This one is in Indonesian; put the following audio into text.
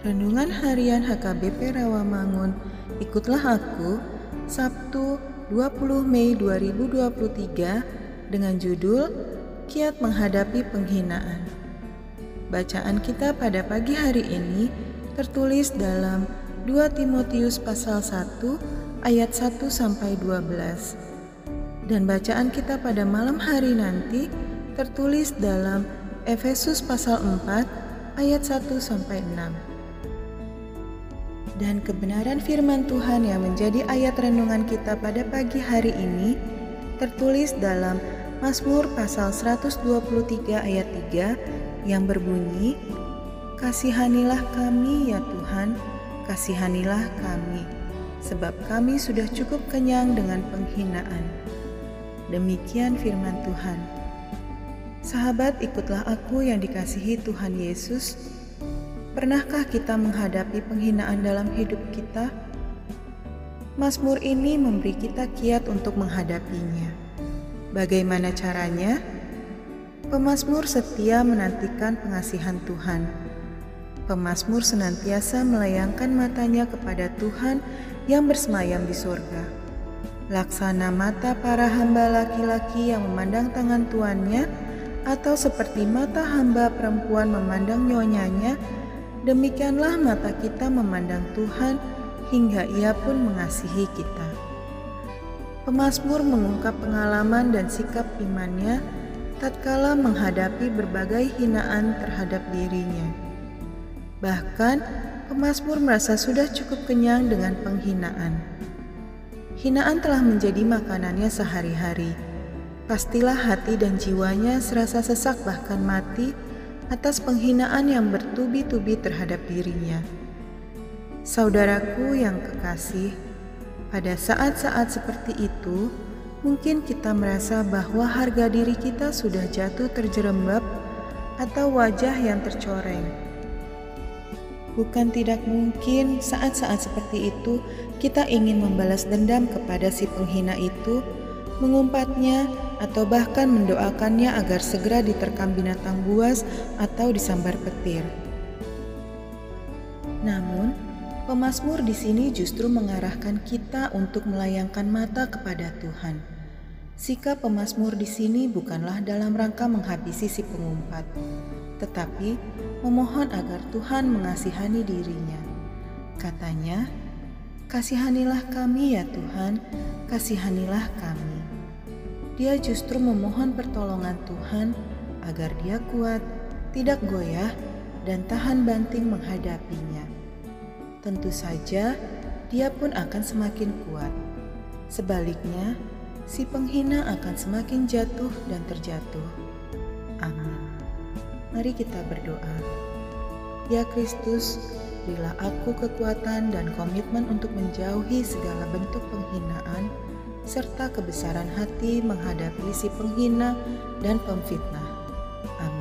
Renungan Harian HKBP Rawamangun. Ikutlah aku Sabtu 20 Mei 2023 dengan judul Kiat Menghadapi Penghinaan. Bacaan kita pada pagi hari ini tertulis dalam 2 Timotius pasal 1 ayat 1 sampai 12. Dan bacaan kita pada malam hari nanti tertulis dalam Efesus pasal 4 ayat 1 sampai 6 dan kebenaran firman Tuhan yang menjadi ayat renungan kita pada pagi hari ini tertulis dalam Mazmur pasal 123 ayat 3 yang berbunyi Kasihanilah kami ya Tuhan, kasihanilah kami, sebab kami sudah cukup kenyang dengan penghinaan. Demikian firman Tuhan. Sahabat, ikutlah aku yang dikasihi Tuhan Yesus Pernahkah kita menghadapi penghinaan dalam hidup kita? Mazmur ini memberi kita kiat untuk menghadapinya. Bagaimana caranya? Pemazmur setia menantikan pengasihan Tuhan. Pemazmur senantiasa melayangkan matanya kepada Tuhan yang bersemayam di surga. Laksana mata para hamba laki-laki yang memandang tangan tuannya, atau seperti mata hamba perempuan memandang nyonyanya, Demikianlah mata kita memandang Tuhan hingga Ia pun mengasihi kita. Pemasmur mengungkap pengalaman dan sikap imannya tatkala menghadapi berbagai hinaan terhadap dirinya. Bahkan, Pemasmur merasa sudah cukup kenyang dengan penghinaan. Hinaan telah menjadi makanannya sehari-hari. Pastilah hati dan jiwanya serasa sesak bahkan mati atas penghinaan yang bertubi-tubi terhadap dirinya. Saudaraku yang kekasih, pada saat-saat seperti itu, mungkin kita merasa bahwa harga diri kita sudah jatuh terjerembab atau wajah yang tercoreng. Bukan tidak mungkin saat-saat seperti itu kita ingin membalas dendam kepada si penghina itu, mengumpatnya, atau bahkan mendoakannya agar segera diterkam binatang buas atau disambar petir. Namun, pemazmur di sini justru mengarahkan kita untuk melayangkan mata kepada Tuhan. Sikap pemazmur di sini bukanlah dalam rangka menghabisi si pengumpat, tetapi memohon agar Tuhan mengasihani dirinya. Katanya, "Kasihanilah kami ya Tuhan, kasihanilah kami." Dia justru memohon pertolongan Tuhan agar dia kuat, tidak goyah, dan tahan banting menghadapinya. Tentu saja, dia pun akan semakin kuat. Sebaliknya, si penghina akan semakin jatuh dan terjatuh. Amin. Mari kita berdoa. Ya Kristus, berilah aku kekuatan dan komitmen untuk menjauhi segala bentuk penghinaan serta kebesaran hati menghadapi si penghina dan pemfitnah. Amin.